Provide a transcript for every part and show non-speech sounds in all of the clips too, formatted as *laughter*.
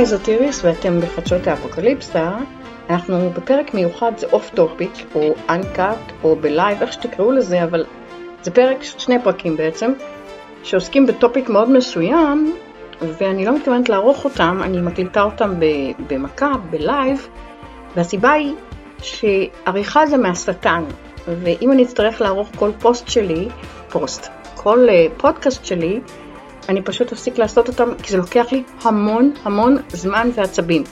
היי, זאת איריס ואתם בחדשות האפוקליפסה. אנחנו בפרק מיוחד, זה off topic, או uncut, או בלייב, איך שתקראו לזה, אבל זה פרק, שני פרקים בעצם, שעוסקים ב topic מאוד מסוים, ואני לא מתכוונת לערוך אותם, אני מקליטה אותם במכה, בלייב, והסיבה היא שעריכה זה מהשטן, ואם אני אצטרך לערוך כל פוסט שלי, פוסט, כל אה, פודקאסט שלי, אני פשוט אפסיק לעשות אותם, כי זה לוקח לי המון המון זמן ועצבים.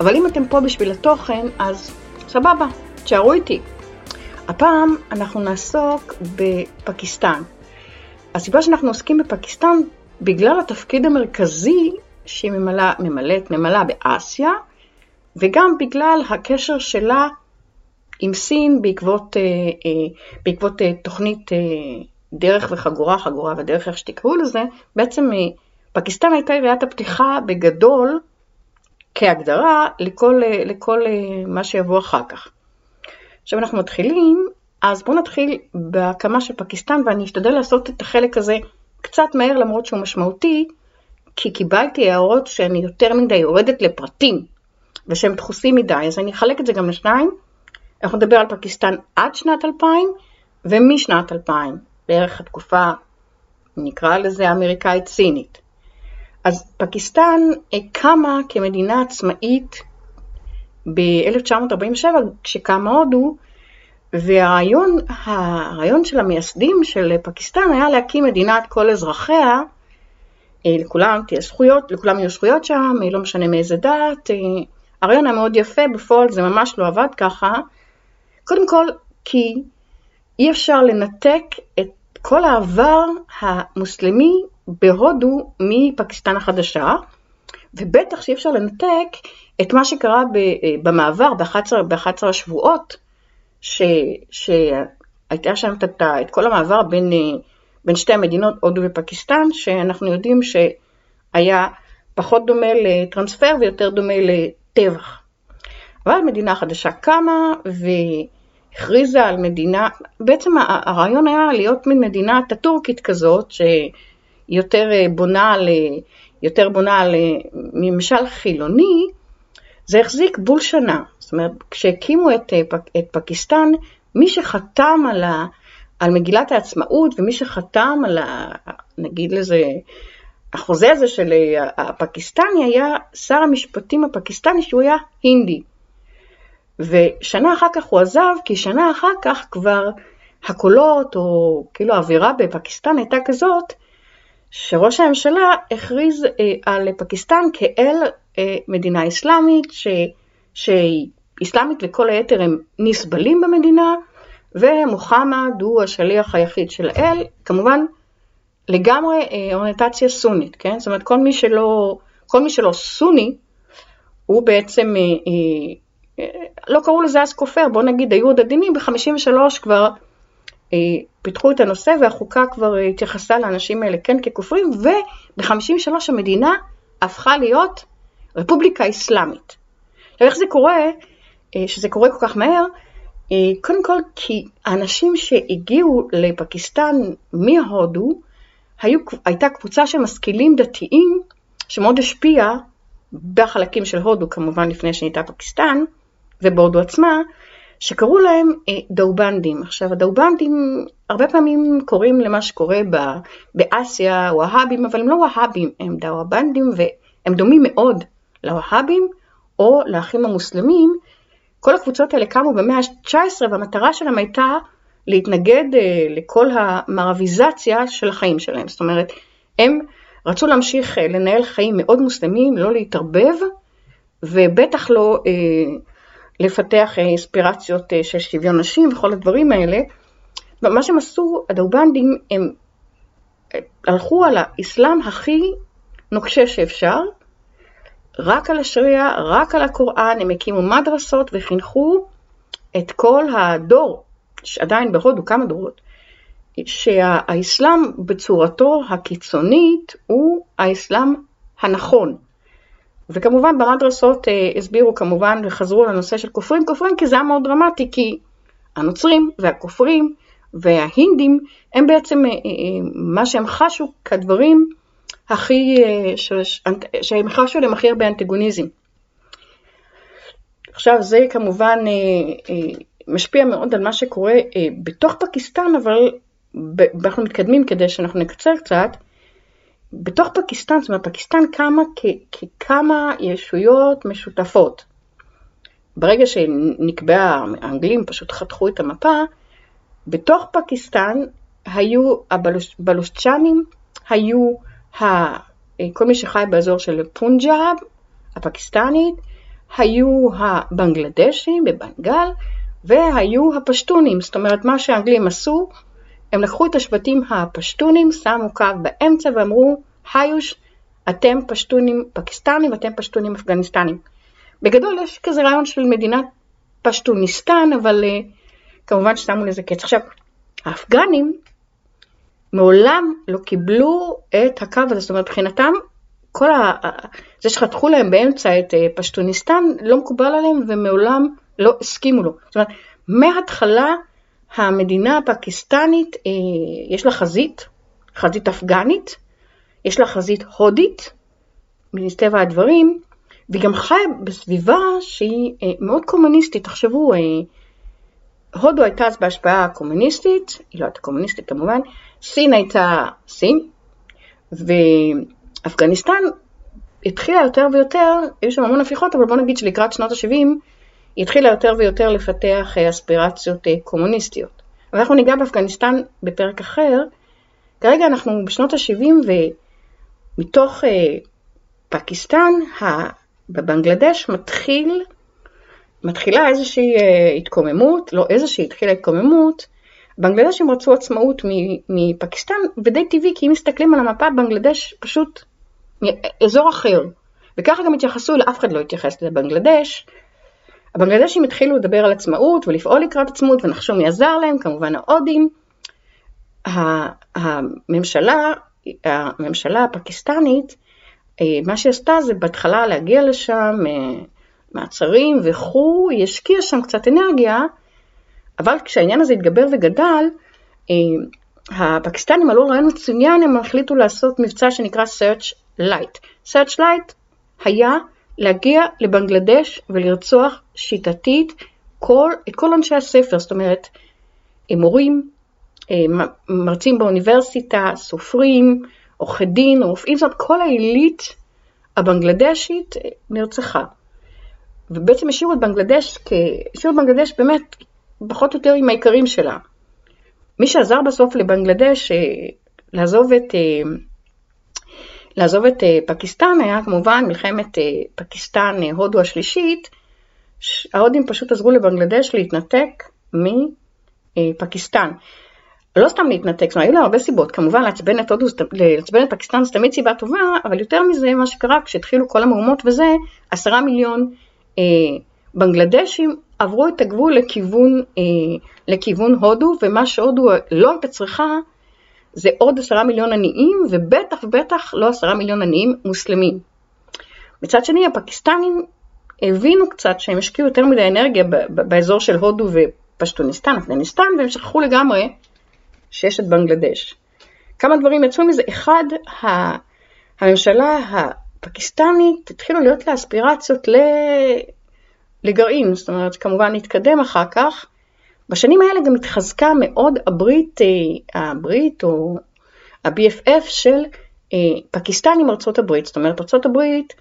אבל אם אתם פה בשביל התוכן, אז סבבה, תשארו איתי. הפעם אנחנו נעסוק בפקיסטן. הסיבה שאנחנו עוסקים בפקיסטן, בגלל התפקיד המרכזי שהיא ממלא, ממלאת, ממלאה באסיה, וגם בגלל הקשר שלה עם סין בעקבות, אה, אה, בעקבות אה, תוכנית דרך וחגורה, חגורה ודרך, איך שתקראו לזה, בעצם פקיסטן הייתה עיריית הפתיחה בגדול, כהגדרה, לכל, לכל מה שיבוא אחר כך. עכשיו אנחנו מתחילים, אז בואו נתחיל בהקמה של פקיסטן, ואני אשתדל לעשות את החלק הזה קצת מהר למרות שהוא משמעותי, כי קיבלתי הערות שאני יותר מדי יורדת לפרטים, ושהם דחוסים מדי, אז אני אחלק את זה גם לשניים. אנחנו נדבר על פקיסטן עד שנת 2000 ומשנת 2000, בערך התקופה, נקרא לזה אמריקאית סינית. אז פקיסטן קמה כמדינה עצמאית ב-1947 כשקמה הודו, והרעיון הרעיון של המייסדים של פקיסטן היה להקים מדינת כל אזרחיה, אה, לכולם תהיה זכויות, לכולם יהיו זכויות שם, לא משנה מאיזה דת, אה, הרעיון היה מאוד יפה, בפועל זה ממש לא עבד ככה, קודם כל כי אי אפשר לנתק את כל העבר המוסלמי בהודו מפקיסטן החדשה, ובטח שאי אפשר לנתק את מה שקרה במעבר ב-11 השבועות, ש, שהייתה שם את, את כל המעבר בין, בין שתי המדינות, הודו ופקיסטן, שאנחנו יודעים שהיה פחות דומה לטרנספר ויותר דומה לטבח. אבל מדינה חדשה קמה והכריזה על מדינה, בעצם הרעיון היה להיות מין מדינה טורקית כזאת, שיותר בונה על, יותר בונה על ממשל חילוני, זה החזיק בול שנה. זאת אומרת, כשהקימו את, את פקיסטן, מי שחתם על, ה, על מגילת העצמאות ומי שחתם על, ה, נגיד לזה, החוזה הזה של הפקיסטני היה שר המשפטים הפקיסטני שהוא היה הינדי. ושנה אחר כך הוא עזב, כי שנה אחר כך כבר הקולות, או כאילו האווירה בפקיסטן הייתה כזאת, שראש הממשלה הכריז אה, על פקיסטן כאל אה, מדינה אסלאמית, שהיא אסלאמית וכל היתר הם נסבלים במדינה, ומוחמד הוא השליח היחיד של האל, כמובן לגמרי אה, אוריינטציה סונית, כן? זאת אומרת כל מי שלא, כל מי שלא סוני, הוא בעצם אה, אה, לא קראו לזה אז כופר, בוא נגיד היו עוד עדינים, ב-53 כבר אה, פיתחו את הנושא והחוקה כבר התייחסה לאנשים האלה כן ככופרים, וב-53 המדינה הפכה להיות רפובליקה אסלאמית. איך זה קורה, אה, שזה קורה כל כך מהר? אה, קודם כל כי האנשים שהגיעו לפקיסטן מהודו, היו, הייתה קבוצה של משכילים דתיים שמאוד השפיעה בחלקים של הודו, כמובן לפני שנהייתה פקיסטן, ובהודו עצמה, שקראו להם אה, דאובנדים. עכשיו הדאובנדים הרבה פעמים קוראים למה שקורה באסיה והאבים, אבל הם לא והאבים, הם דאובנדים והם דומים מאוד לווהאבים או לאחים המוסלמים. כל הקבוצות האלה קמו במאה ה-19 והמטרה שלהם הייתה להתנגד אה, לכל המערביזציה של החיים שלהם. זאת אומרת, הם רצו להמשיך אה, לנהל חיים מאוד מוסלמים, לא להתערבב, ובטח לא אה, לפתח אספירציות אה, של שוויון נשים וכל הדברים האלה. ומה שהם עשו, הדאובנדים, הם אה, הלכו על האסלאם הכי נוקשה שאפשר, רק על השריעה, רק על הקוראן, הם הקימו מדרסות וחינכו את כל הדור, עדיין בהודו כמה דורות, שהאסלאם בצורתו הקיצונית הוא האסלאם הנכון. וכמובן במדרסות אה, הסבירו כמובן וחזרו לנושא של כופרים כופרים כי זה היה מאוד דרמטי כי הנוצרים והכופרים וההינדים הם בעצם אה, אה, מה שהם חשו כדברים הכי, שהמחקר שלהם הכי הרבה אנטגוניזם. עכשיו זה כמובן משפיע מאוד על מה שקורה בתוך פקיסטן, אבל אנחנו מתקדמים כדי שאנחנו נקצר קצת. בתוך פקיסטן, זאת אומרת, פקיסטן קמה ככמה ישויות משותפות. ברגע שנקבעה, האנגלים פשוט חתכו את המפה, בתוך פקיסטן היו הבלושצ'נים, היו כל מי שחי באזור של פונג'אב, הפקיסטנית, היו הבנגלדשים בבנגל, והיו הפשטונים, זאת אומרת מה שהאנגלים עשו, הם לקחו את השבטים הפשטונים, שמו קו באמצע ואמרו, היוש, אתם פשטונים פקיסטנים ואתם פשטונים אפגניסטנים. בגדול יש כזה רעיון של מדינת פשטוניסטן, אבל uh, כמובן ששמו לזה קץ. עכשיו, האפגנים מעולם לא קיבלו את הקו הזה, זאת אומרת מבחינתם, כל ה... זה שחתכו להם באמצע את uh, פשטוניסטן לא מקובל עליהם ומעולם לא הסכימו לו. זאת אומרת, מההתחלה המדינה הפקיסטנית, uh, יש לה חזית, חזית אפגנית, יש לה חזית הודית, מטבע הדברים, והיא גם חיה בסביבה שהיא אה, מאוד קומוניסטית. תחשבו, אה, הודו הייתה אז בהשפעה קומוניסטית, היא לא הייתה קומוניסטית כמובן, סין הייתה סין, ואפגניסטן התחילה יותר ויותר, היו שם המון הפיכות, אבל בוא נגיד שלקראת שנות ה-70 היא התחילה יותר ויותר לפתח אה, אספירציות קומוניסטיות. אבל אנחנו ניגע באפגניסטן בפרק אחר. כרגע אנחנו בשנות ה-70 ומתוך פקיסטן בבנגלדש מתחיל, מתחילה איזושהי אה, התקוממות, לא איזושהי, התחילה התקוממות, בנגלדשים רצו עצמאות מפקיסטן, ודי טבעי, כי אם מסתכלים על המפה, בנגלדש פשוט אזור אחר. וככה גם התייחסו, לאף אחד לא התייחס לבנגלדש. הבנגלדשים התחילו לדבר על עצמאות ולפעול לקראת עצמאות, ונחשו מי עזר להם, כמובן ההודים. הממשלה, הממשלה הפקיסטנית אה, מה שהיא עשתה זה בהתחלה להגיע לשם, אה, מעצרים וכו', היא השקיעה שם קצת אנרגיה, אבל כשהעניין הזה התגבר וגדל, אה, הפקיסטנים עלו רעיון מצוין, הם החליטו לעשות מבצע שנקרא Search Light. Search Light היה להגיע לבנגלדש ולרצוח שיטתית כל, את כל אנשי הספר, זאת אומרת, מורים, מרצים באוניברסיטה, סופרים, עורכי דין, רופאים, זאת כל העילית הבנגלדשית נרצחה. ובעצם השאירו את בנגלדש, השאירו את בנגלדש באמת פחות או יותר עם העיקרים שלה. מי שעזר בסוף לבנגלדש אה, לעזוב את, אה, לעזוב את אה, פקיסטן היה כמובן מלחמת פקיסטן-הודו השלישית, ההודים פשוט עזרו לבנגלדש להתנתק מפקיסטן. לא סתם להתנתק, זאת אומרת, היו להם הרבה סיבות, כמובן לעצבן את הודו, לעצבן את פקיסטן זה תמיד סיבה טובה, אבל יותר מזה, מה שקרה כשהתחילו כל המהומות וזה, עשרה מיליון אה, בנגלדשים עברו את הגבול לכיוון, אה, לכיוון הודו, ומה שהודו לא הייתה צריכה, זה עוד עשרה מיליון עניים, ובטח ובטח לא עשרה מיליון עניים מוסלמים. מצד שני, הפקיסטנים הבינו קצת שהם השקיעו יותר מדי אנרגיה באזור של הודו ופשטוניסטן, אפגניסטן, והם שכחו לגמרי שיש את בנגלדש. כמה דברים יצאו מזה, אחד, הממשלה הפקיסטנית התחילו להיות לה אספירציות לגרעין, זאת אומרת כמובן נתקדם אחר כך. בשנים האלה גם התחזקה מאוד הברית, אה, הברית או ה-BFF של אה, פקיסטן עם ארצות הברית, זאת אומרת ארצות הברית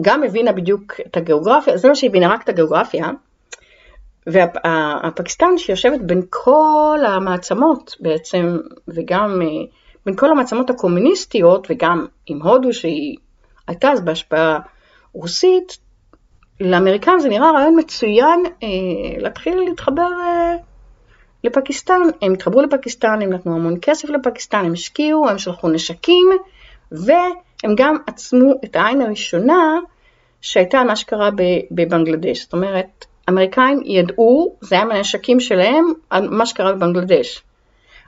גם הבינה בדיוק את הגיאוגרפיה, זה מה שהיא הבינה רק את הגיאוגרפיה, והפקיסטן שיושבת בין כל המעצמות בעצם, וגם אה, בין כל המעצמות הקומוניסטיות, וגם עם הודו שהיא הייתה אז בהשפעה רוסית, לאמריקאים זה נראה רעיון מצוין אה, להתחיל להתחבר אה, לפקיסטן. הם התחברו לפקיסטן, הם נתנו המון כסף לפקיסטן, הם השקיעו, הם שלחו נשקים, והם גם עצמו את העין הראשונה שהייתה מה שקרה בבנגלדש. זאת אומרת, האמריקאים ידעו, זה היה מהנשקים שלהם, על מה שקרה בבנגלדש.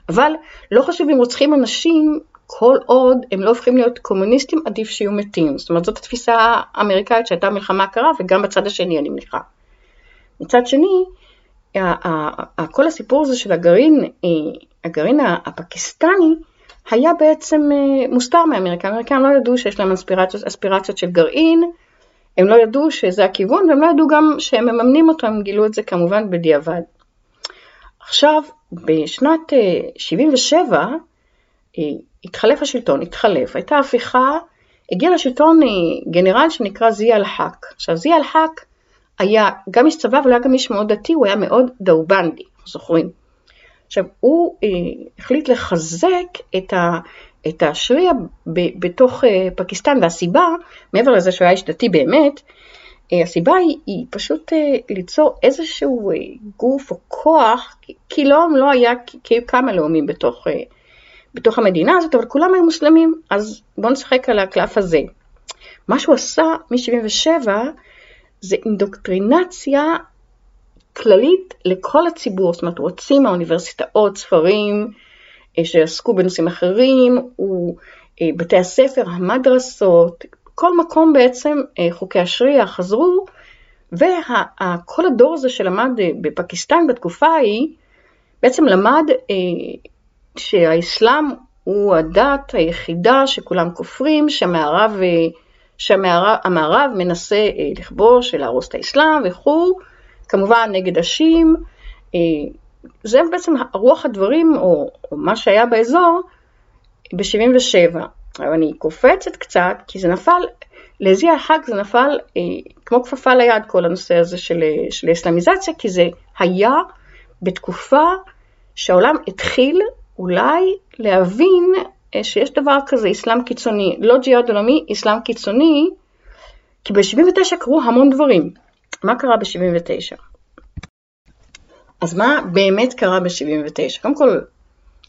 אבל לא חשוב אם רוצחים אנשים, כל עוד הם לא הופכים להיות קומוניסטים, עדיף שיהיו מתים. זאת אומרת, זאת התפיסה האמריקאית שהייתה מלחמה קרה, וגם בצד השני, אני מניחה. מצד שני, כל הסיפור הזה של הגרעין, אה, הגרעין הפקיסטני, היה בעצם מוסתר מאמריקה. האמריקאים לא ידעו שיש להם אספירציות, אספירציות של גרעין, הם לא ידעו שזה הכיוון והם לא ידעו גם שהם מממנים אותו, הם גילו את זה כמובן בדיעבד. עכשיו, בשנת 77 התחלף השלטון, התחלף, הייתה הפיכה, הגיע לשלטון גנרל שנקרא זיה אל-חק. עכשיו זיה אל-חק היה גם איש צבא אבל היה גם איש מאוד דתי, הוא היה מאוד דאובנדי, זוכרים. עכשיו הוא אה, החליט לחזק את, ה, את השריעה בתוך אה, פקיסטן והסיבה, מעבר לזה שהוא היה איש דתי באמת, אה, הסיבה היא, היא פשוט אה, ליצור איזשהו אה, גוף או כוח, כי לא, לא היה, כי כמה לאומים בתוך, אה, בתוך המדינה הזאת, אבל כולם היו מוסלמים, אז בואו נשחק על הקלף הזה. מה שהוא עשה מ-77 זה אינדוקטרינציה כללית לכל הציבור, זאת אומרת הוציא מהאוניברסיטאות ספרים אה, שעסקו בנושאים אחרים, הוא, אה, הספר, המדרסות, כל מקום בעצם אה, חוקי השריעה חזרו, וכל הדור הזה שלמד בפקיסטן בתקופה ההיא, בעצם למד שהאסלאם הוא הדת היחידה שכולם כופרים, שהמערב שהמערב מנסה אה, לכבוש, להרוס את האסלאם וכו', כמובן נגד השיעים. אה, זה בעצם רוח הדברים, או, או מה שהיה באזור, ב-77. אבל אני קופצת קצת, כי זה נפל, לזי החג זה נפל אה, כמו כפפה ליד כל הנושא הזה של, של אסלאמיזציה, כי זה היה בתקופה שהעולם התחיל אולי להבין אה, שיש דבר כזה אסלאם קיצוני, לא ג'יהאד עולמי, אסלאם קיצוני, כי ב-79 קרו המון דברים. מה קרה ב-79? אז מה באמת קרה ב-79? קודם כל,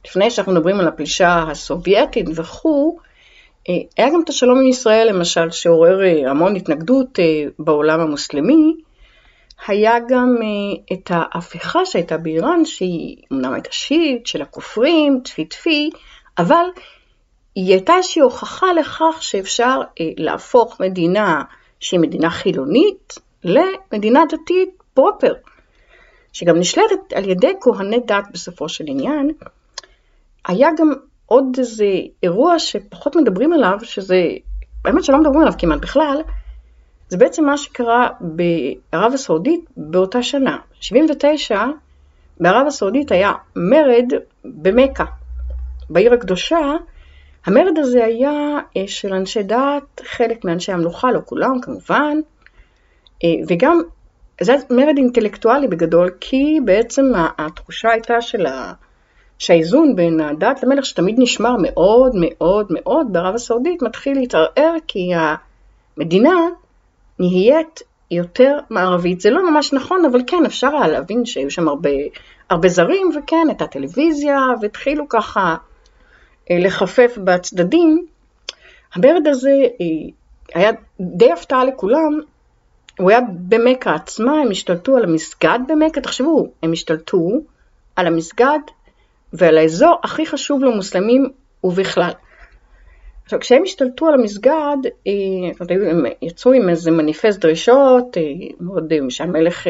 לפני שאנחנו מדברים על הפלישה הסובייטית וכו', אה, היה גם את השלום עם ישראל למשל, שעורר אה, המון התנגדות בעולם המוסלמי. היה גם את ההפיכה שהייתה באיראן, שהיא אמנם הייתה שיעית, של הכופרים, טפי טפי, אבל היא הייתה איזושהי הוכחה לכך שאפשר אה, להפוך מדינה שהיא מדינה חילונית למדינה דתית פרופר, שגם נשלטת על ידי כהני דת בסופו של עניין. היה גם עוד איזה אירוע שפחות מדברים עליו, שזה, האמת שלא מדברים עליו כמעט בכלל, זה בעצם מה שקרה בערב הסעודית באותה שנה. 79, בערב הסעודית היה מרד במכה, בעיר הקדושה, המרד הזה היה אה, של אנשי דת, חלק מאנשי המלוכה, לא כולם כמובן, אה, וגם זה מרד אינטלקטואלי בגדול, כי בעצם התחושה הייתה של ה... שהאיזון בין הדת למלך שתמיד נשמר מאוד מאוד מאוד בערב הסעודית מתחיל להתערער כי המדינה נהיית יותר מערבית. זה לא ממש נכון, אבל כן, אפשר היה להבין שהיו שם הרבה, הרבה זרים, וכן, הייתה טלוויזיה, והתחילו ככה לחפף בצדדים, המרד הזה אה, היה די הפתעה לכולם, הוא היה במכה עצמה, הם השתלטו על המסגד במכה, תחשבו, הם השתלטו על המסגד ועל האזור הכי חשוב למוסלמים ובכלל. עכשיו, כשהם השתלטו על המסגד, אה, הם יצאו עם איזה מניפסט דרישות, שהמלך,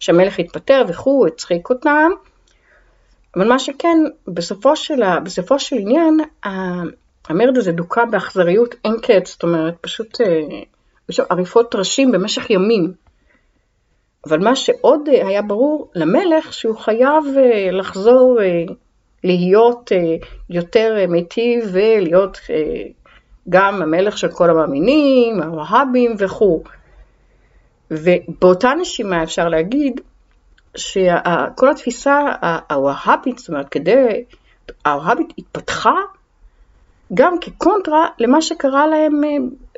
שהמלך יתפטר וכו', הצחיק אותם, אבל מה שכן, בסופו של, בסופו של עניין, המרד הזה דוכא באכזריות אין קץ, זאת אומרת, פשוט יש אה, עריפות ראשים במשך ימים. אבל מה שעוד אה, היה ברור למלך, שהוא חייב אה, לחזור להיות יותר מיטיב ולהיות גם המלך של כל המאמינים, הווהאבים וכו'. ובאותה נשימה אפשר להגיד שכל התפיסה הווהאבית, זאת אומרת, כדי, הווהאבית התפתחה גם כקונטרה למה שקרה להם אה,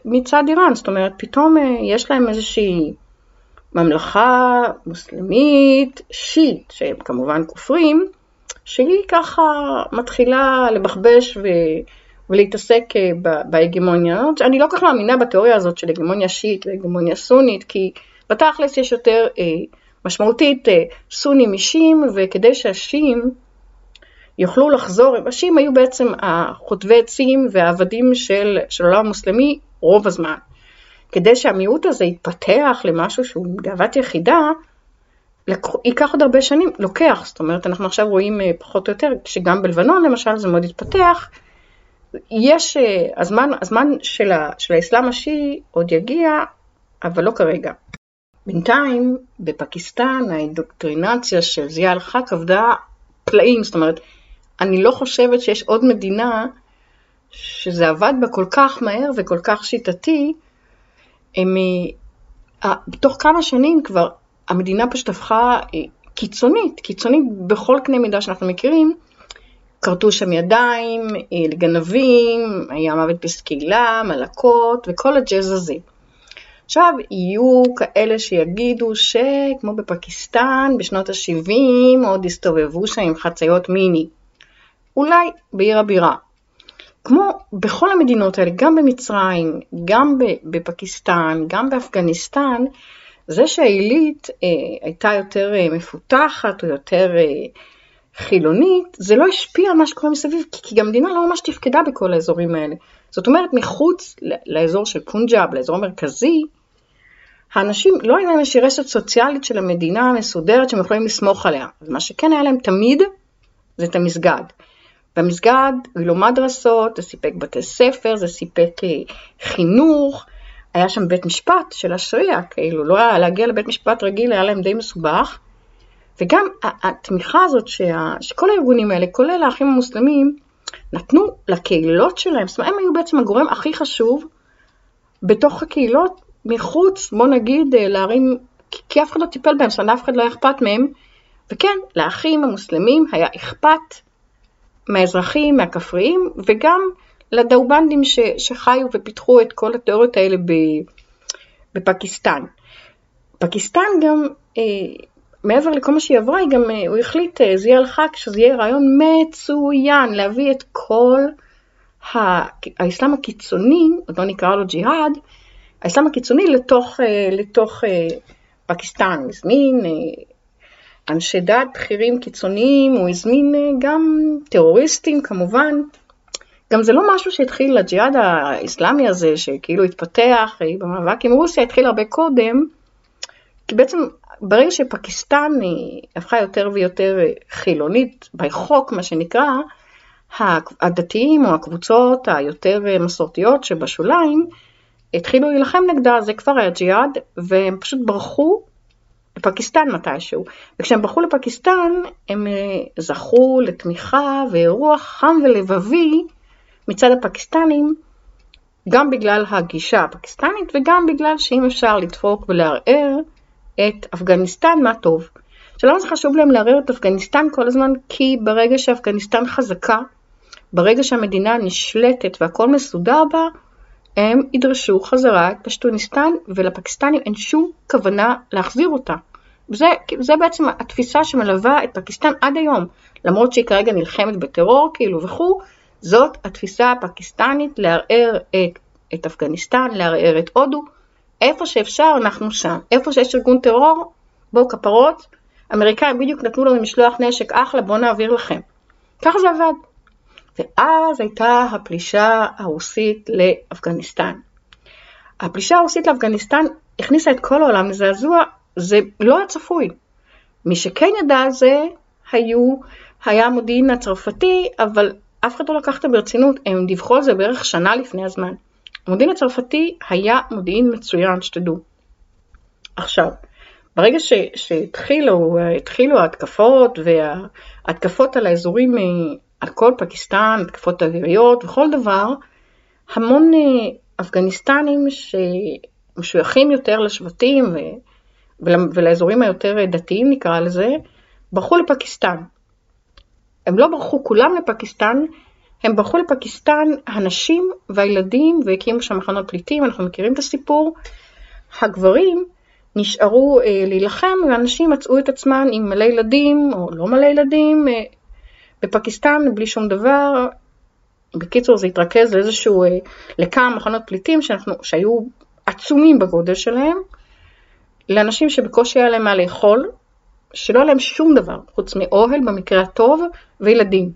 מצד איראן, זאת אומרת, פתאום אה, יש להם איזושהי ממלכה מוסלמית, שיט, שהם כמובן כופרים, שהיא ככה מתחילה לבחבש ו... ולהתעסק אה, בהגמוניה. אני לא כל כך מאמינה בתיאוריה הזאת של הגמוניה שיעית והגמוניה סונית, כי בתכלס יש יותר אה, משמעותית אה, סונים אישים, וכדי שהשיעים יוכלו לחזור, השיעים היו בעצם החוטבי עצים והעבדים של, של העולם המוסלמי רוב הזמן. כדי שהמיעוט הזה יתפתח למשהו שהוא גאוות יחידה, ייקח עוד הרבה שנים, לוקח, זאת אומרת אנחנו עכשיו רואים אה, פחות או יותר שגם בלבנון למשל זה מאוד התפתח, יש, אה, הזמן, הזמן של, ה, של האסלאם השיעי עוד יגיע, אבל לא כרגע. בינתיים, בפקיסטן האינדוקטרינציה של זיאל חק עבדה פלאים, זאת אומרת, אני לא חושבת שיש עוד מדינה שזה עבד בה כל כך מהר וכל כך שיטתי, הם, אה, בתוך כמה שנים כבר המדינה פשוט הפכה אה, קיצונית, קיצונית בכל קנה מידה שאנחנו מכירים, כרתו שם ידיים אה, לגנבים, היה מוות בסקילה, מלקות וכל הג'אז הזה. עכשיו, יהיו כאלה שיגידו שכמו בפקיסטן, בשנות ה-70 עוד הסתובבו שם עם חציות מיני. אולי בעיר הבירה. כמו בכל המדינות האלה, גם במצרים, גם בפקיסטן, גם באפגניסטן, זה שהעילית אה, הייתה יותר אה, מפותחת או יותר אה, חילונית, זה לא השפיע על מה שקורה מסביב, כי, כי גם המדינה לא ממש תפקדה בכל האזורים האלה. זאת אומרת, מחוץ לאזור של פונג'אב, לאזור המרכזי, האנשים, לא הייתה להם איזושהי רשת סוציאלית של המדינה המסודרת שהם יכולים לסמוך עליה. אז מה שכן היה להם תמיד, זה את המסגד. במסגד היו מדרסות, זה סיפק בתי ספר, זה סיפק אה, חינוך, היה שם בית משפט של השריעה, כאילו, לא היה להגיע לבית משפט רגיל, היה להם די מסובך. וגם התמיכה הזאת שה, שכל הארגונים האלה, כולל האחים המוסלמים, נתנו לקהילות שלהם, זאת אומרת, הם היו בעצם הגורם הכי חשוב בתוך הקהילות, מחוץ, בוא נגיד, אה, לערים, כי אף אחד לא טיפל בהם, אומרת, אף אחד לא היה אכפת מהם. וכן, לאחים המוסלמים היה אכפת מהאזרחים, מהכפריים, וגם לדאובנדים ש, שחיו ופיתחו את כל התיאוריות האלה בפקיסטן. פקיסטן גם, אה, מעבר לכל מה שהיא עברה, היא גם, אה, הוא החליט, אה, זה יהיה חג, שזה יהיה רעיון מצוין, להביא את כל האסלאם הקיצוני, עוד לא נקרא לו ג'יהאד, האסלאם הקיצוני לתוך, אה, לתוך אה, פקיסטן. הוא הזמין אה, אנשי דת בכירים קיצוניים, הוא הזמין גם טרוריסטים כמובן. גם זה לא משהו שהתחיל, הג'יהאד האסלאמי הזה, שכאילו התפתח במאבק עם רוסיה, התחיל הרבה קודם, כי בעצם ברגע שפקיסטן הפכה יותר ויותר חילונית, בחוק מה שנקרא, הדתיים או הקבוצות היותר מסורתיות שבשוליים, התחילו להילחם נגדה, זה כבר היה ג'יהאד, והם פשוט ברחו לפקיסטן מתישהו. וכשהם ברחו לפקיסטן, הם זכו לתמיכה ואירוח חם ולבבי מצד הפקיסטנים, גם בגלל הגישה הפקיסטנית וגם בגלל שאם אפשר לדפוק ולערער את אפגניסטן, מה טוב. למה זה חשוב להם לערער את אפגניסטן כל הזמן? כי ברגע שאפגניסטן חזקה, ברגע שהמדינה נשלטת והכל מסודר בה, הם ידרשו חזרה את פשטוניסטן ולפקיסטנים אין שום כוונה להחזיר אותה. זה, זה בעצם התפיסה שמלווה את פקיסטן עד היום, למרות שהיא כרגע נלחמת בטרור כאילו וכו', זאת התפיסה הפקיסטנית לערער את, את אפגניסטן, לערער את הודו, איפה שאפשר אנחנו שם, איפה שיש ארגון טרור, בואו כפרות, אמריקאים בדיוק נתנו לנו משלוח נשק, אחלה בואו נעביר לכם. ככה זה עבד. ואז הייתה הפלישה הרוסית לאפגניסטן. הפלישה הרוסית לאפגניסטן הכניסה את כל העולם לזעזוע, זה לא היה צפוי. מי שכן ידע על זה היו, היה המודיעין הצרפתי, אבל אף אחד לא לקח את זה ברצינות, הם דיווחו על זה בערך שנה לפני הזמן. המודיעין הצרפתי היה מודיעין מצוין, שתדעו. עכשיו, ברגע ש, שהתחילו ההתקפות וההתקפות על האזורים, אה, על כל פקיסטן, התקפות אוויריות וכל דבר, המון אה, אפגניסטנים שמשויכים יותר לשבטים ו, ולאזורים היותר דתיים נקרא לזה, ברחו לפקיסטן. הם לא ברחו כולם לפקיסטן, הם ברחו לפקיסטן הנשים והילדים והקימו שם מחנות פליטים, אנחנו מכירים את הסיפור. הגברים נשארו אה, להילחם והנשים מצאו את עצמן עם מלא ילדים או לא מלא ילדים אה, בפקיסטן בלי שום דבר. בקיצור זה התרכז לאיזשהו, אה, לכמה מחנות פליטים שאנחנו, שהיו עצומים בגודל שלהם, לאנשים שבקושי היה להם מה לאכול, שלא היה להם שום דבר חוץ מאוהל במקרה הטוב וילדים.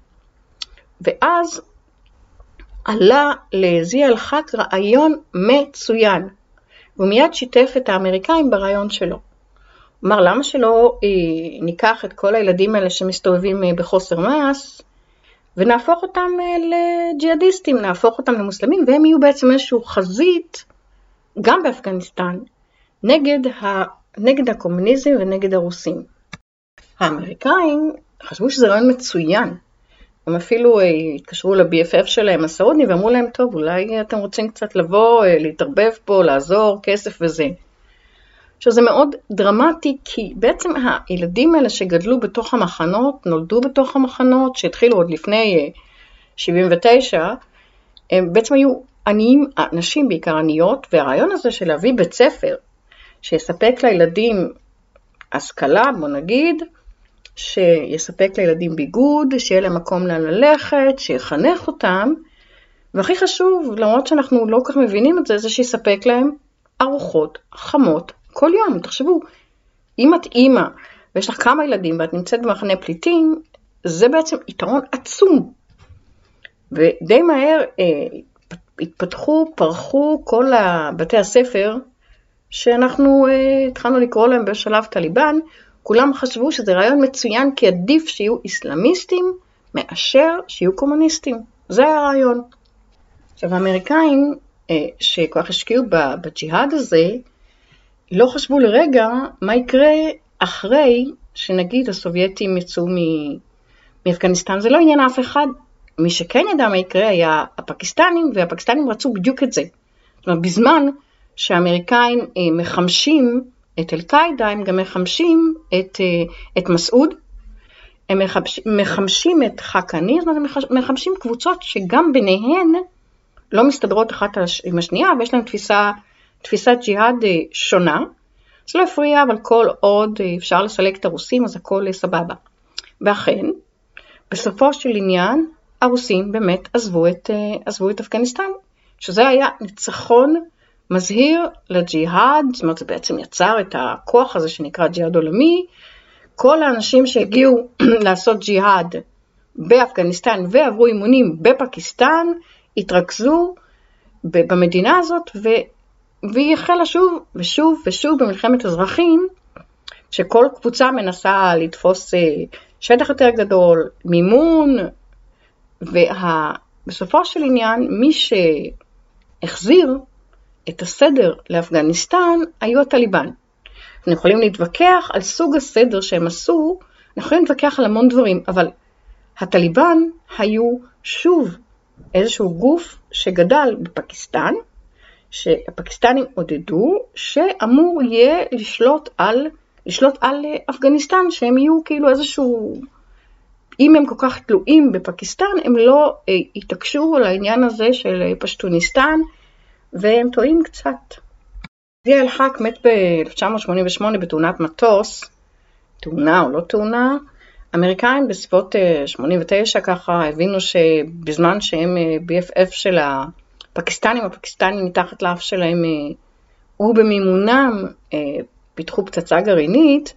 ואז עלה לזיה אל-חק רעיון מצוין, והוא מיד שיתף את האמריקאים ברעיון שלו. אמר, למה שלא אה, ניקח את כל הילדים האלה שמסתובבים אה, בחוסר מס, ונהפוך אותם לג'יהאדיסטים, נהפוך אותם למוסלמים, והם יהיו בעצם איזושהי חזית, גם באפגניסטן, נגד, ה, נגד הקומוניזם ונגד הרוסים. האמריקאים חשבו שזה רעיון מצוין. הם אפילו אה, התקשרו ל-BFF שלהם, הסעודי, ואמרו להם, טוב, אולי אתם רוצים קצת לבוא, אה, להתערבב פה, לעזור, כסף וזה. עכשיו זה מאוד דרמטי, כי בעצם הילדים האלה שגדלו בתוך המחנות, נולדו בתוך המחנות, שהתחילו עוד לפני 79, אה, הם בעצם היו עניים, נשים בעיקר עניות, והרעיון הזה של להביא בית ספר שיספק לילדים השכלה, בוא נגיד, שיספק לילדים ביגוד, שיהיה להם מקום לאן ללכת, שיחנך אותם, והכי חשוב, למרות שאנחנו לא כל כך מבינים את זה, זה שיספק להם ארוחות חמות כל יום. תחשבו, אם את אימא ויש לך כמה ילדים ואת נמצאת במחנה פליטים, זה בעצם יתרון עצום. ודי מהר אה, התפתחו, פרחו כל בתי הספר שאנחנו אה, התחלנו לקרוא להם בשלב טליבן, כולם חשבו שזה רעיון מצוין כי עדיף שיהיו איסלאמיסטים מאשר שיהיו קומוניסטים. זה היה הרעיון. עכשיו האמריקאים אה, שכל כך השקיעו בג'יהאד הזה, לא חשבו לרגע מה יקרה אחרי שנגיד הסובייטים יצאו מאפגניסטן, זה לא עניין אף אחד. מי שכן ידע מה יקרה היה הפקיסטנים, והפקיסטנים רצו בדיוק את זה. זאת אומרת, בזמן שהאמריקאים אה, מחמשים את אל-קאעידה, הם גם מחמשים את, אה, את מסעוד, הם מחמשים את חכני, זאת אומרת, הם מחמשים קבוצות שגם ביניהן לא מסתדרות אחת עם השנייה, ויש להם תפיסה, תפיסת ג'יהאד אה, שונה. זה לא הפריע, אבל כל עוד אפשר לסלק את הרוסים, אז הכל סבבה. ואכן, בסופו של עניין, הרוסים באמת עזבו את, עזבו את אפגניסטן, שזה היה ניצחון מזהיר לג'יהאד, זאת אומרת זה בעצם יצר את הכוח הזה שנקרא ג'יהאד עולמי, כל האנשים שהגיעו *clears throat* לעשות ג'יהאד באפגניסטן ועברו אימונים בפקיסטן, התרכזו במדינה הזאת. והיא החלה שוב ושוב ושוב במלחמת אזרחים, שכל קבוצה מנסה לתפוס אה, שטח יותר גדול, מימון, ובסופו של עניין מי שהחזיר את הסדר לאפגניסטן היו הטליבן. אנחנו יכולים להתווכח על סוג הסדר שהם עשו, אנחנו יכולים להתווכח על המון דברים, אבל הטליבן היו שוב איזשהו גוף שגדל בפקיסטן, שהפקיסטנים עודדו, שאמור יהיה לשלוט על, לשלוט על אפגניסטן, שהם יהיו כאילו איזשהו, אם הם כל כך תלויים בפקיסטן, הם לא אה, יתעקשו על העניין הזה של פשטוניסטן, והם טועים קצת. זיע אל-חק מת ב-1988 בתאונת מטוס, תאונה או לא תאונה, אמריקאים בסביבות 89 אה, ככה הבינו שבזמן שהם אה, BFF של הפקיסטנים, הפקיסטנים מתחת לאף שלהם אה, ובמימונם פיתחו פצצה גרעינית,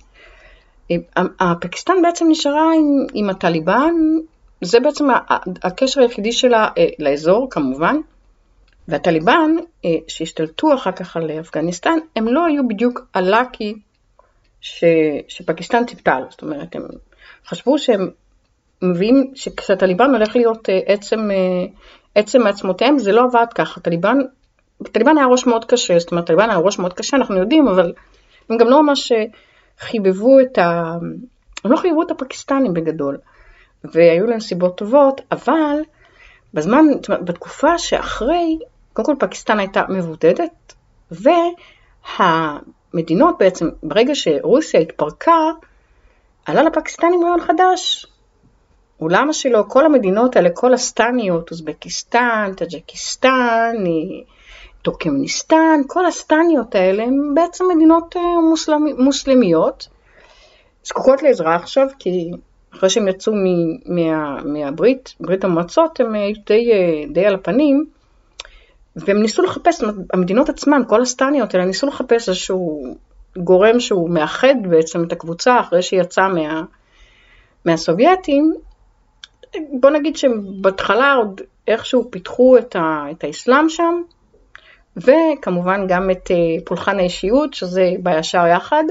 הפקיסטן בעצם נשארה עם, עם הטליבן, זה בעצם הקשר היחידי שלה לאזור כמובן, והטליבן, אה, שהשתלטו אחר כך על אפגניסטן, הם לא היו בדיוק הלאקי ש... שפקיסטן ציפתה לו. זאת אומרת, הם חשבו שהם מביאים, שכשהטליבן הולך להיות אה, עצם, אה, עצם מעצמותיהם, זה לא עבד ככה. טליבן, טליבן היה ראש מאוד קשה, זאת אומרת, טליבן היה ראש מאוד קשה, אנחנו יודעים, אבל הם גם לא ממש חיבבו את ה... הם לא חיבבו את הפקיסטנים בגדול. והיו להם סיבות טובות, אבל בזמן, בתקופה שאחרי, קודם כל פקיסטן הייתה מבודדת, והמדינות בעצם, ברגע שרוסיה התפרקה, עלה לפקיסטנים רעיון חדש. ולמה שלא, כל המדינות האלה, כל הסטניות, אוזבקיסטן, טאג'קיסטן, טורקמניסטן, כל הסטניות האלה הן בעצם מדינות אה, מוסלמי, מוסלמיות, זקוקות לעזרה עכשיו, כי אחרי שהם יצאו מה, מהברית, ברית המועצות, הם היו די, אה, די על הפנים, והם ניסו לחפש, המדינות עצמן, כל הסטניות האלה, ניסו לחפש איזשהו גורם שהוא מאחד בעצם את הקבוצה אחרי שהיא יצאה מה, מהסובייטים. בוא נגיד שבהתחלה עוד איכשהו פיתחו את, ה, את האסלאם שם, וכמובן גם את אה, פולחן האישיות, שזה בישר יחד.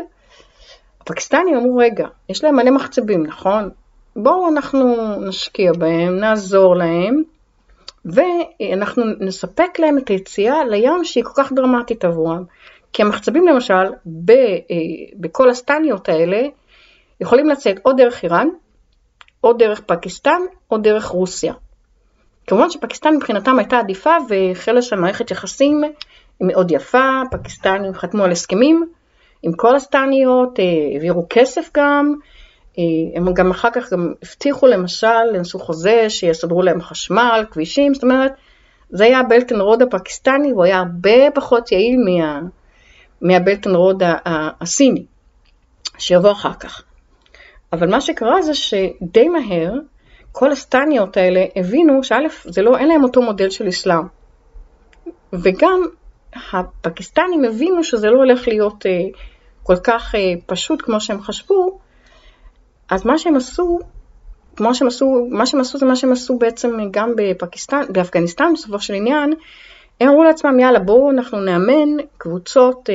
הפקיסטנים אמרו, רגע, יש להם מלא מחצבים, נכון? בואו אנחנו נשקיע בהם, נעזור להם, ואנחנו נספק להם את היציאה לים שהיא כל כך דרמטית עבורם. כי המחצבים למשל, ב, אה, בכל הסטניות האלה, יכולים לצאת או דרך איראן, או דרך פקיסטן, או דרך רוסיה. כמובן שפקיסטן מבחינתם הייתה עדיפה והחלה שם מערכת יחסים מאוד יפה, פקיסטנים חתמו על הסכמים עם כל הסטניות, אה, העבירו כסף גם, אה, הם גם אחר כך גם הבטיחו למשל, נעשו חוזה שיסדרו להם חשמל, כבישים, זאת אומרת, זה היה הבלטן רוד הפקיסטני, הוא היה הרבה פחות יעיל מה, מהבלטן רוד הסיני, שיבוא אחר כך. אבל מה שקרה זה שדי מהר, כל הסטניות האלה הבינו שא', זה לא, אין להם אותו מודל של אסלאם. וגם הפקיסטנים הבינו שזה לא הולך להיות אה, כל כך אה, פשוט כמו שהם חשבו, אז מה שהם עשו, כמו שהם עשו, מה שהם עשו זה מה שהם עשו בעצם גם בפקיסטן, באפגניסטן בסופו של עניין, הם אמרו לעצמם יאללה בואו אנחנו נאמן קבוצות אה,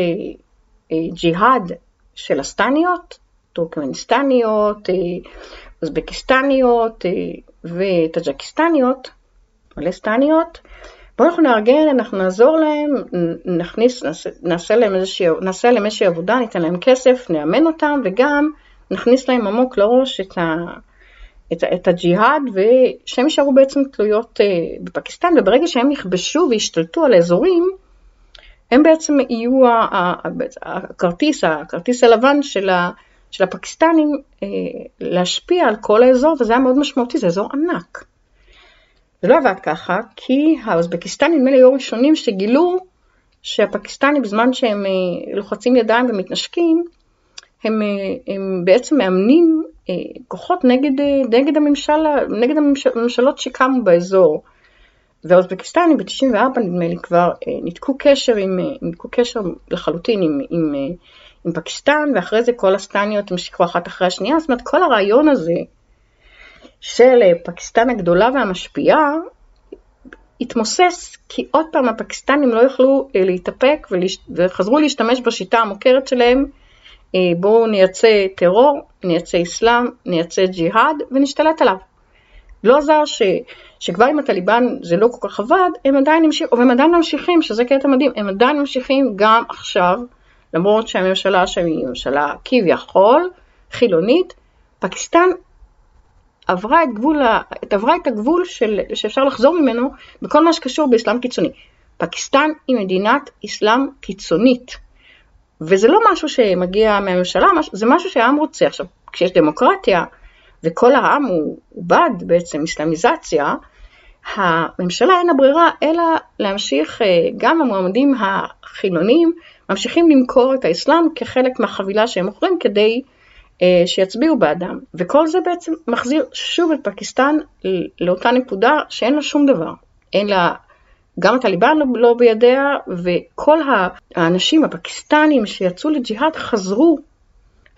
אה, ג'יהאד של הסטניות, טורקמניסטניות, אה, אוזבקיסטניות אה, וטאג'קיסטניות, מלא סטניות, בואו אנחנו נארגן, אנחנו נעזור להם, נכניס, נעשה, להם איזושהי, נעשה להם איזושהי עבודה, ניתן להם כסף, נאמן אותם וגם נכניס להם עמוק לראש את, ה, את, את הג'יהאד ושהם יישארו בעצם תלויות uh, בפקיסטן. וברגע שהם יכבשו וישתלטו על האזורים הם בעצם יהיו הכרטיס, הכרטיס הלבן של, ה, של הפקיסטנים uh, להשפיע על כל האזור וזה היה מאוד משמעותי, זה אזור ענק. זה לא עבד ככה, כי האוזבקיסטנים נדמה לי היו הראשונים שגילו שהפקיסטנים בזמן שהם אה, לוחצים ידיים ומתנשקים, הם, אה, הם בעצם מאמנים אה, כוחות נגד, נגד, הממשל, נגד הממשל, הממשלות שקמו באזור. והאוזבקיסטנים ב-94 נדמה לי כבר ניתקו קשר, עם, ניתקו קשר לחלוטין עם, עם, עם פקיסטן, ואחרי זה כל הסטניות המשיכו אחת אחרי השנייה, זאת אומרת כל הרעיון הזה של אה, פקיסטן הגדולה והמשפיעה התמוסס כי עוד פעם הפקיסטנים לא יכלו אה, להתאפק וחזרו להשתמש בשיטה המוכרת שלהם אה, בואו נייצא טרור, נייצא אסלאם, נייצא ג'יהאד ונשתלט עליו. לא עזר ש, שכבר עם הטליבן זה לא כל כך עבד, הם עדיין המשיכו, והם עדיין ממשיכים, שזה קטע מדהים, הם עדיין ממשיכים גם עכשיו, למרות שהממשלה שם היא ממשלה כביכול חילונית, פקיסטן עברה את, גבול, עברה את הגבול של, שאפשר לחזור ממנו בכל מה שקשור באסלאם קיצוני. פקיסטן היא מדינת אסלאם קיצונית, וזה לא משהו שמגיע מהממשלה, זה משהו שהעם רוצה. עכשיו, כשיש דמוקרטיה וכל העם הוא, בעד בעצם אסלאמיזציה, הממשלה אין לה ברירה אלא להמשיך, אה, גם המועמדים החילונים ממשיכים למכור את האסלאם כחלק מהחבילה שהם מוכרים כדי אה, שיצביעו בעדם. וכל זה בעצם מחזיר שוב את פקיסטן לאותה נקודה שאין לה שום דבר. אין לה, גם הטליבן לא, לא בידיה, וכל האנשים הפקיסטנים שיצאו לג'יהאד חזרו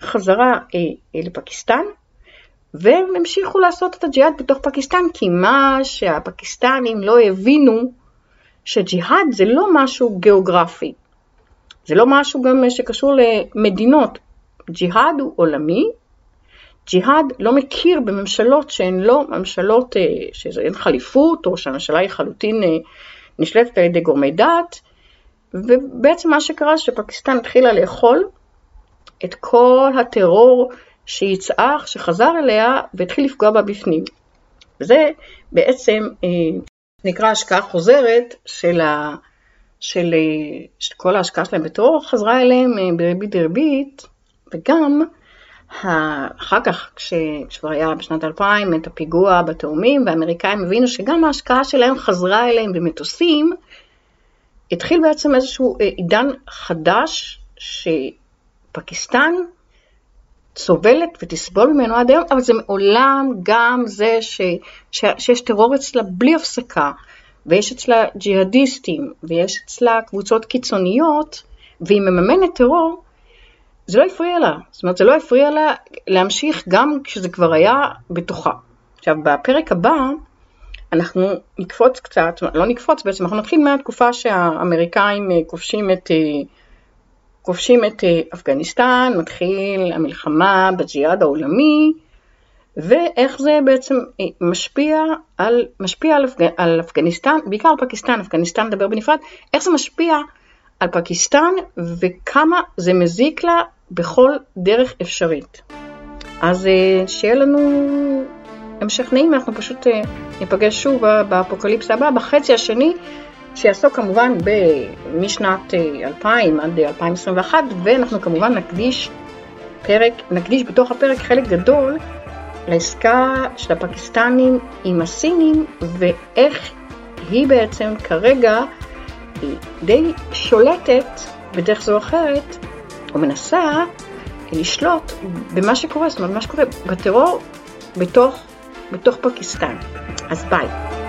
חזרה אה, אה, לפקיסטן, והם המשיכו לעשות את הג'יהאד בתוך פקיסטן, כי מה שהפקיסטנים לא הבינו, שג'יהאד זה לא משהו גיאוגרפי. זה לא משהו גם שקשור למדינות. ג'יהאד הוא עולמי, ג'יהאד לא מכיר בממשלות שהן לא ממשלות, אה, שאין חליפות או שהממשלה היא חלוטין אה, נשלטת על ידי גורמי דת, ובעצם מה שקרה שפקיסטן התחילה לאכול את כל הטרור שיצעך, שחזר אליה והתחיל לפגוע בה בפנים. וזה בעצם אה, נקרא השקעה חוזרת של, ה, של, של כל ההשקעה שלהם בטרור, חזרה אליהם בריבית דריבית, וגם אחר כך, כשכבר היה בשנת 2000 את הפיגוע בתאומים, והאמריקאים הבינו שגם ההשקעה שלהם חזרה אליהם במטוסים, התחיל בעצם איזשהו אה, עידן חדש שפקיסטן סובלת ותסבול ממנו עד היום, אבל זה מעולם גם זה ש, ש, שיש טרור אצלה בלי הפסקה, ויש אצלה ג'יהאדיסטים, ויש אצלה קבוצות קיצוניות, והיא מממנת טרור, זה לא הפריע לה, זאת אומרת זה לא הפריע לה להמשיך גם כשזה כבר היה בתוכה. עכשיו בפרק הבא אנחנו נקפוץ קצת, לא נקפוץ בעצם, אנחנו נתחיל מהתקופה שהאמריקאים אה, כובשים את, אה, כובשים את אה, אפגניסטן, מתחיל המלחמה בג'יהאד העולמי, ואיך זה בעצם משפיע על, משפיע על, אפג, על אפגניסטן, בעיקר על פקיסטן, אפגניסטן נדבר בנפרד, איך זה משפיע על פקיסטן וכמה זה מזיק לה בכל דרך אפשרית. אז אה, שיהיה לנו המשך נעים, אנחנו פשוט אה, ניפגש שוב באפוקליפסה הבא, בחצי השני, שיעסוק כמובן משנת 2000 אה, עד 2021, ואנחנו כמובן נקדיש פרק, נקדיש בתוך הפרק חלק גדול לעסקה של הפקיסטנים עם הסינים, ואיך היא בעצם כרגע די שולטת בדרך זו או אחרת, או מנסה לשלוט במה שקורה, זאת אומרת, מה שקורה בטרור בתוך, בתוך פקיסטן. אז ביי.